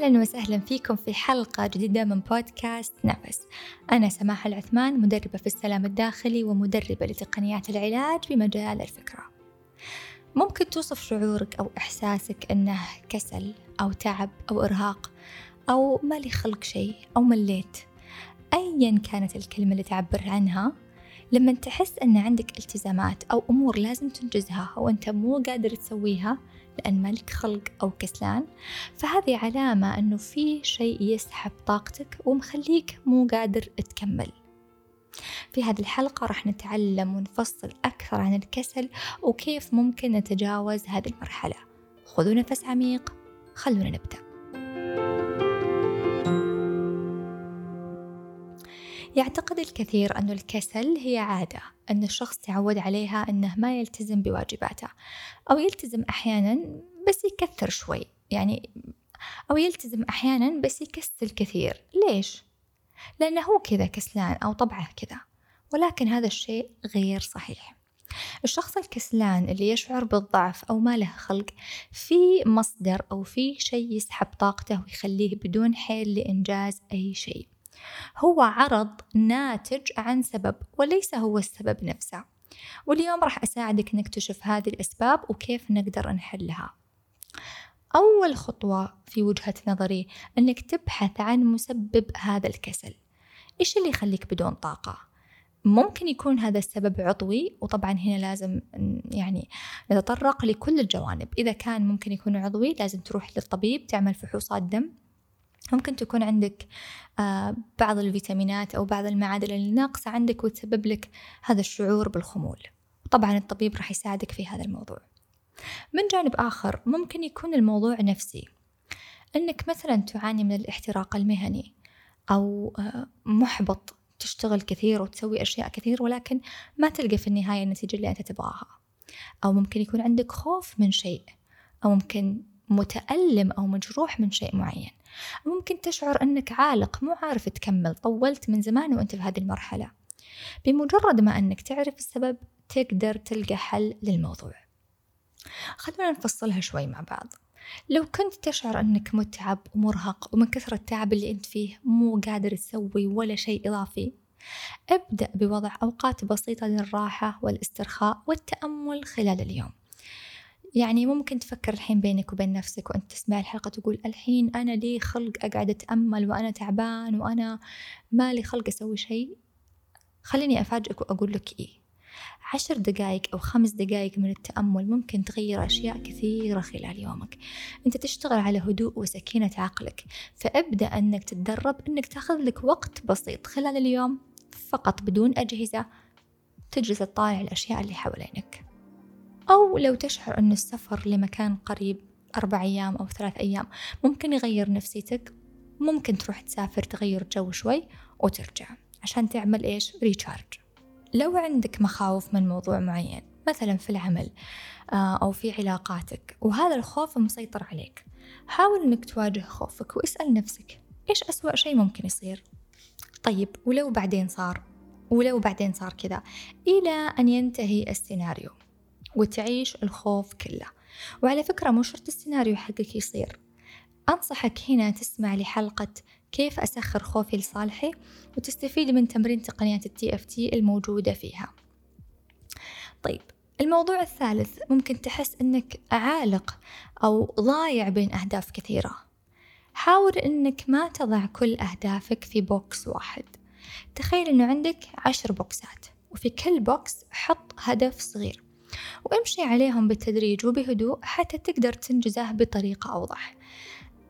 أهلا وسهلا فيكم في حلقة جديدة من بودكاست نفس. أنا سماح العثمان مدربة في السلام الداخلي ومدربة لتقنيات العلاج بمجال الفكرة. ممكن توصف شعورك أو إحساسك أنه كسل أو تعب أو إرهاق أو ما لي خلق شيء أو مليت. أيا كانت الكلمة اللي تعبر عنها لما تحس أن عندك التزامات أو أمور لازم تنجزها وأنت مو قادر تسويها لأن مالك خلق أو كسلان. فهذه علامة أنه في شيء يسحب طاقتك ومخليك مو قادر تكمل. في هذه الحلقة راح نتعلم ونفصل أكثر عن الكسل وكيف ممكن نتجاوز هذه المرحلة. خذوا نفس عميق خلونا نبدأ. يعتقد الكثير أن الكسل هي عادة أن الشخص تعود عليها أنه ما يلتزم بواجباته أو يلتزم أحيانا بس يكثر شوي يعني أو يلتزم أحيانا بس يكسل كثير. ليش؟ لأنه هو كذا كسلان أو طبعه كذا ولكن هذا الشيء غير صحيح. الشخص الكسلان اللي يشعر بالضعف أو ما له خلق في مصدر أو في شيء يسحب طاقته ويخليه بدون حيل لإنجاز أي شيء. هو عرض ناتج عن سبب وليس هو السبب نفسه. واليوم راح أساعدك نكتشف هذه الأسباب وكيف نقدر نحلها. أول خطوة في وجهة نظري أنك تبحث عن مسبب هذا الكسل. إيش اللي يخليك بدون طاقة؟ ممكن يكون هذا السبب عضوي وطبعا هنا لازم يعني نتطرق لكل الجوانب. إذا كان ممكن يكون عضوي لازم تروح للطبيب تعمل فحوصات دم. ممكن تكون عندك آه، بعض الفيتامينات أو بعض المعادن اللي ناقصة عندك وتسبب لك هذا الشعور بالخمول. طبعا الطبيب راح يساعدك في هذا الموضوع. من جانب آخر ممكن يكون الموضوع نفسي. أنك مثلا تعاني من الاحتراق المهني أو آه، محبط تشتغل كثير وتسوي أشياء كثير ولكن ما تلقى في النهاية النتيجة اللي أنت تبغاها. أو ممكن يكون عندك خوف من شيء أو ممكن متألم أو مجروح من شيء معين. ممكن تشعر أنك عالق مو عارف تكمل طولت من زمان وأنت في هذه المرحلة. بمجرد ما أنك تعرف السبب تقدر تلقى حل للموضوع. خلونا نفصلها شوي مع بعض. لو كنت تشعر أنك متعب ومرهق ومن كثرة التعب اللي أنت فيه مو قادر تسوي ولا شيء إضافي ابدأ بوضع أوقات بسيطة للراحة والإسترخاء والتأمل خلال اليوم. يعني ممكن تفكر الحين بينك وبين نفسك وأنت تسمع الحلقة تقول الحين أنا لي خلق أقعد أتأمل وأنا تعبان وأنا مالي خلق أسوي شيء. خليني أفاجئك وأقول لك إيه. عشر دقايق أو خمس دقايق من التأمل ممكن تغير أشياء كثيرة خلال يومك. أنت تشتغل على هدوء وسكينة عقلك. فابدأ أنك تتدرب أنك تأخذ لك وقت بسيط خلال اليوم فقط بدون أجهزة تجلس تطالع الأشياء اللي حوالينك. أو لو تشعر أن السفر لمكان قريب أربع أيام أو ثلاث أيام ممكن يغير نفسيتك ممكن تروح تسافر تغير جو شوي وترجع عشان تعمل إيش؟ ريتشارج لو عندك مخاوف من موضوع معين مثلا في العمل آه، أو في علاقاتك وهذا الخوف مسيطر عليك حاول أنك تواجه خوفك واسأل نفسك إيش أسوأ شيء ممكن يصير؟ طيب ولو بعدين صار؟ ولو بعدين صار كذا إلى أن ينتهي السيناريو. وتعيش الخوف كله. وعلى فكرة مو شرط السيناريو حقك يصير. أنصحك هنا تسمع لحلقة كيف أسخر خوفي لصالحي وتستفيد من تمرين تقنيات ال EFT الموجودة فيها. طيب الموضوع الثالث ممكن تحس أنك عالق أو ضايع بين أهداف كثيرة. حاول أنك ما تضع كل أهدافك في box واحد. تخيل أنه عندك عشر بوكسات وفي كل box حط هدف صغير. وامشي عليهم بالتدريج وبهدوء حتى تقدر تنجزه بطريقة أوضح.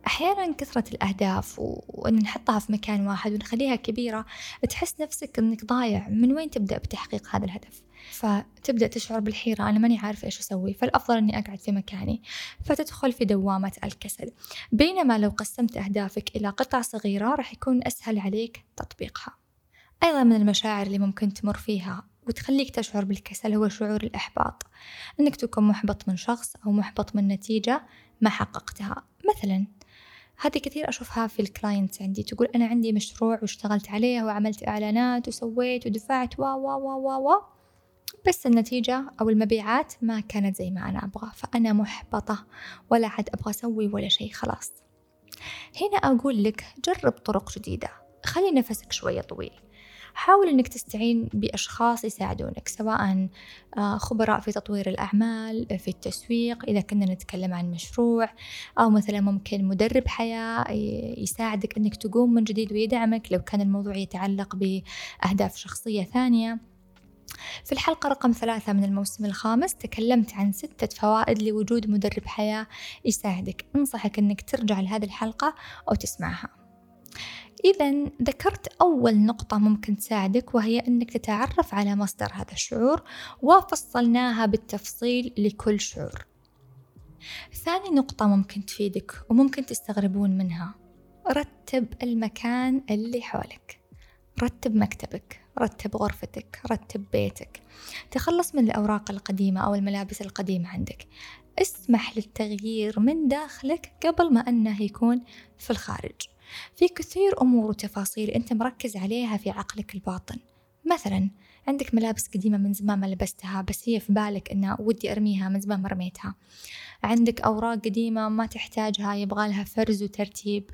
أحيانا كثرة الأهداف وأن نحطها في مكان واحد ونخليها كبيرة تحس نفسك أنك ضايع من وين تبدأ بتحقيق هذا الهدف. فتبدأ تشعر بالحيرة أنا ماني عارف إيش أسوي فالأفضل أني أقعد في مكاني. فتدخل في دوامة الكسل. بينما لو قسمت أهدافك إلى قطع صغيرة راح يكون أسهل عليك تطبيقها. أيضا من المشاعر اللي ممكن تمر فيها وتخليك تشعر بالكسل هو شعور الإحباط. أنك تكون محبط من شخص أو محبط من نتيجة ما حققتها. مثلا هذه كثير أشوفها في الكلاينتس عندي. تقول أنا عندي مشروع واشتغلت عليه وعملت إعلانات وسويت ودفعت و و و و بس النتيجة أو المبيعات ما كانت زي ما أنا أبغى. فأنا محبطة ولا عاد أبغى أسوي ولا شيء خلاص. هنا أقول لك جرب طرق جديدة. خلي نفسك شوية طويل. حاول أنك تستعين بأشخاص يساعدونك سواء آه، خبراء في تطوير الأعمال في التسويق إذا كنا نتكلم عن مشروع أو مثلا ممكن مدرب حياة يساعدك أنك تقوم من جديد ويدعمك لو كان الموضوع يتعلق بأهداف شخصية ثانية. في الحلقة رقم ثلاثة من الموسم الخامس تكلمت عن ستة فوائد لوجود مدرب حياة يساعدك. أنصحك أنك ترجع لهذه الحلقة أو تسمعها. إذا ذكرت أول نقطة ممكن تساعدك وهي أنك تتعرف على مصدر هذا الشعور وفصلناها بالتفصيل لكل شعور. ثاني نقطة ممكن تفيدك وممكن تستغربون منها. رتب المكان اللي حولك. رتب مكتبك رتب غرفتك رتب بيتك. تخلص من الأوراق القديمة أو الملابس القديمة عندك. اسمح للتغيير من داخلك قبل ما أنه يكون في الخارج. في كثير أمور وتفاصيل أنت مركز عليها في عقلك الباطن. مثلا عندك ملابس قديمة من زمان ما لبستها بس هي في بالك إنها ودي أرميها من زمان ما رميتها. عندك أوراق قديمة ما تحتاجها يبغى لها فرز وترتيب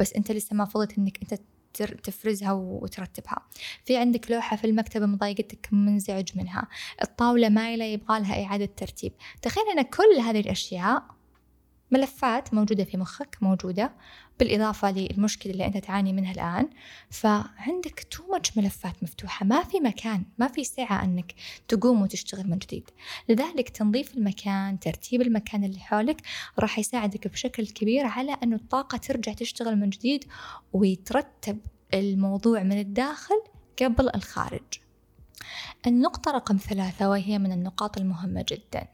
بس أنت لسه ما فضلت إنك أنت تفرزها وترتبها. في عندك لوحة في المكتبة مضايقتك منزعج منها. الطاولة مايلة يبغى لها إعادة ترتيب. تخيل أن كل هذه الأشياء ملفات موجودة في مخك موجودة بالإضافة للمشكلة اللي أنت تعاني منها الآن. فعندك تو ماتش ملفات مفتوحة ما في مكان ما في سعة أنك تقوم وتشتغل من جديد. لذلك تنظيف المكان ترتيب المكان اللي حولك راح يساعدك بشكل كبير على أن الطاقة ترجع تشتغل من جديد ويترتب الموضوع من الداخل قبل الخارج. النقطة رقم ثلاثة وهي من النقاط المهمة جدا.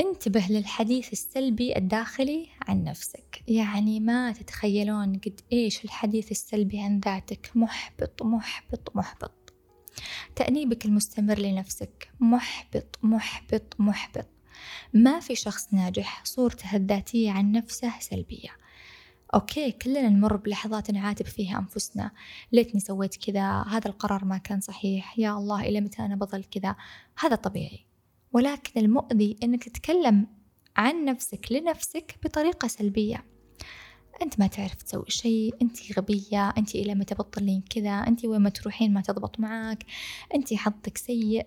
انتبه للحديث السلبي الداخلي عن نفسك. يعني ما تتخيلون قد إيش الحديث السلبي عن ذاتك. محبط محبط محبط. تأنيبك المستمر لنفسك. محبط محبط محبط. ما في شخص ناجح صورته الذاتية عن نفسه سلبية. Okay كلنا نمر بلحظات نعاتب فيها أنفسنا. ليتني سويت كذا هذا القرار ما كان صحيح. يا الله إلى متى أنا بظل كذا؟ هذا طبيعي. ولكن المؤذي أنك تتكلم عن نفسك لنفسك بطريقة سلبية. أنت ما تعرف تسوي شيء أنت غبية أنت إلى متى بتظلين كذا أنت وين ما تروحين ما تضبط معاك أنت حظك سيء.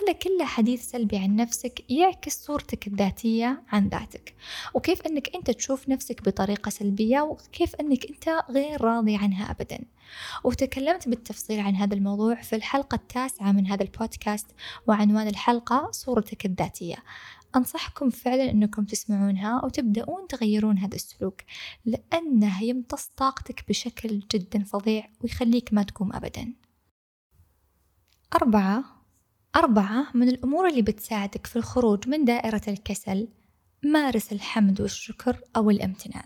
هذا كله حديث سلبي عن نفسك يعكس صورتك الذاتية عن ذاتك. وكيف أنك أنت تشوف نفسك بطريقة سلبية وكيف أنك أنت غير راضي عنها أبدا. وتكلمت بالتفصيل عن هذا الموضوع في الحلقة التاسعة من هذا البودكاست وعنوان الحلقة صورتك الذاتية. أنصحكم فعلا أنكم تسمعونها وتبدأون تغيرون هذا السلوك لأنه يمتص طاقتك بشكل جدا فظيع ويخليك ما تقوم أبدا. أربعة أربعة من الأمور اللي بتساعدك في الخروج من دائرة الكسل مارس الحمد والشكر أو الامتنان.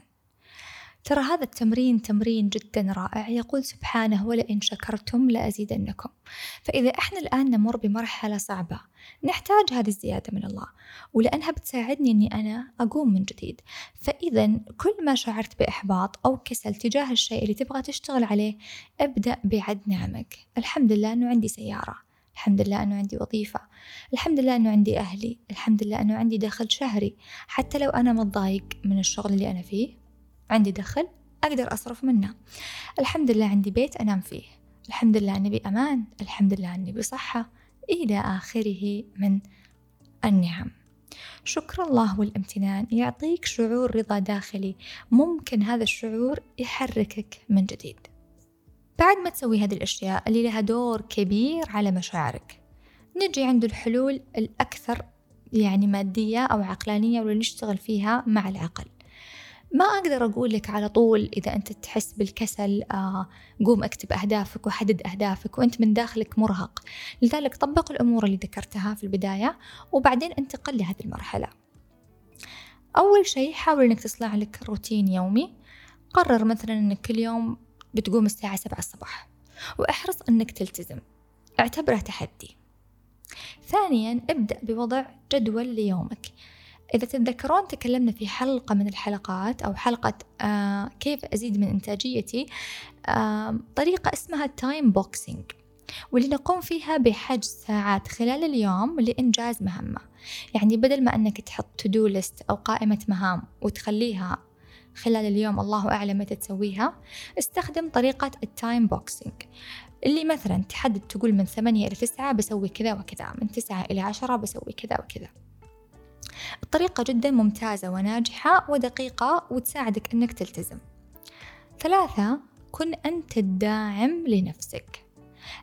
ترى هذا التمرين تمرين جدا رائع. يقول سبحانه ولئن شكرتم لأزيدنكم. فإذا إحنا الآن نمر بمرحلة صعبة نحتاج هذه الزيادة من الله ولأنها بتساعدني أني أنا أقوم من جديد. فإذا كل ما شعرت بإحباط أو كسل تجاه الشيء اللي تبغى تشتغل عليه ابدأ بعد نعمك. الحمد لله أنه عندي سيارة. الحمد لله أنه عندي وظيفة الحمد لله أنه عندي أهلي الحمد لله أنه عندي دخل شهري. حتى لو أنا متضايق من الشغل اللي أنا فيه عندي دخل أقدر أصرف منه. الحمد لله عندي بيت أنام فيه الحمد لله أني بأمان الحمد لله أني بصحة إلى آخره من النعم. شكر الله والامتنان يعطيك شعور رضا داخلي. ممكن هذا الشعور يحركك من جديد. بعد ما تسوي هذه الأشياء اللي لها دور كبير على مشاعرك. نجي عند الحلول الأكثر يعني مادية أو عقلانية واللي نشتغل فيها مع العقل. ما أقدر أقول لك على طول إذا أنت تحس بالكسل آه قوم أكتب أهدافك وحدد أهدافك وأنت من داخلك مرهق. لذلك طبق الأمور اللي ذكرتها في البداية وبعدين انتقل لهذه المرحلة. أول شيء حاول أنك تصنع لك روتين يومي. قرر مثلا أنك كل يوم بتقوم الساعة سبعة الصباح. وأحرص أنك تلتزم. اعتبره تحدي. ثانيا ابدأ بوضع جدول ليومك. إذا تتذكرون تكلمنا في حلقة من الحلقات أو حلقة آه كيف أزيد من إنتاجيتي. آه طريقة اسمها time boxing واللي نقوم فيها بحجز ساعات خلال اليوم لإنجاز مهمة. يعني بدل ما أنك تحط to-do list أو قائمة مهام وتخليها خلال اليوم الله أعلم متى تسويها استخدم طريقة ال time boxing اللي مثلا تحدد تقول من ثمانية إلى تسعة بسوي كذا وكذا من تسعة إلى عشرة بسوي كذا وكذا. الطريقة جدا ممتازة وناجحة ودقيقة وتساعدك أنك تلتزم. ثلاثة كن أنت الداعم لنفسك.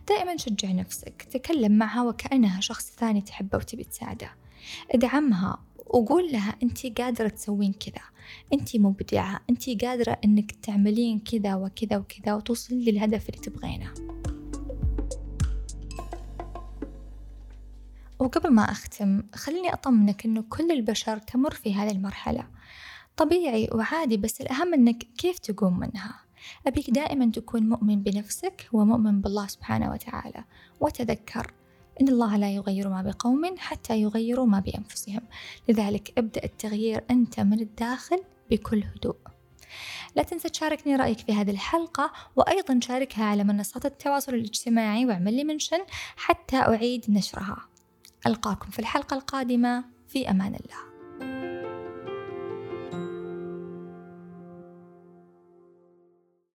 دائما شجع نفسك تكلم معها وكأنها شخص ثاني تحبه وتبي تساعده. ادعمها وقول لها أنت قادرة تسوين كذا أنت مبدعة أنت قادرة أنك تعملين كذا وكذا وكذا وتوصلين للهدف اللي تبغينه. وقبل ما أختم خليني أطمنك أنه كل البشر تمر في هذه المرحلة. طبيعي وعادي بس الأهم أنك كيف تقوم منها؟ أبيك دائما تكون مؤمن بنفسك ومؤمن بالله سبحانه وتعالى. وتذكر إن الله لا يغير ما بقوم حتى يغيروا ما بأنفسهم. لذلك ابدأ التغيير أنت من الداخل بكل هدوء. لا تنسى تشاركني رأيك في هذه الحلقة وأيضا شاركها على منصات التواصل الاجتماعي واعمل لي منشن حتى أعيد نشرها. ألقاكم في الحلقة القادمة. في أمان الله.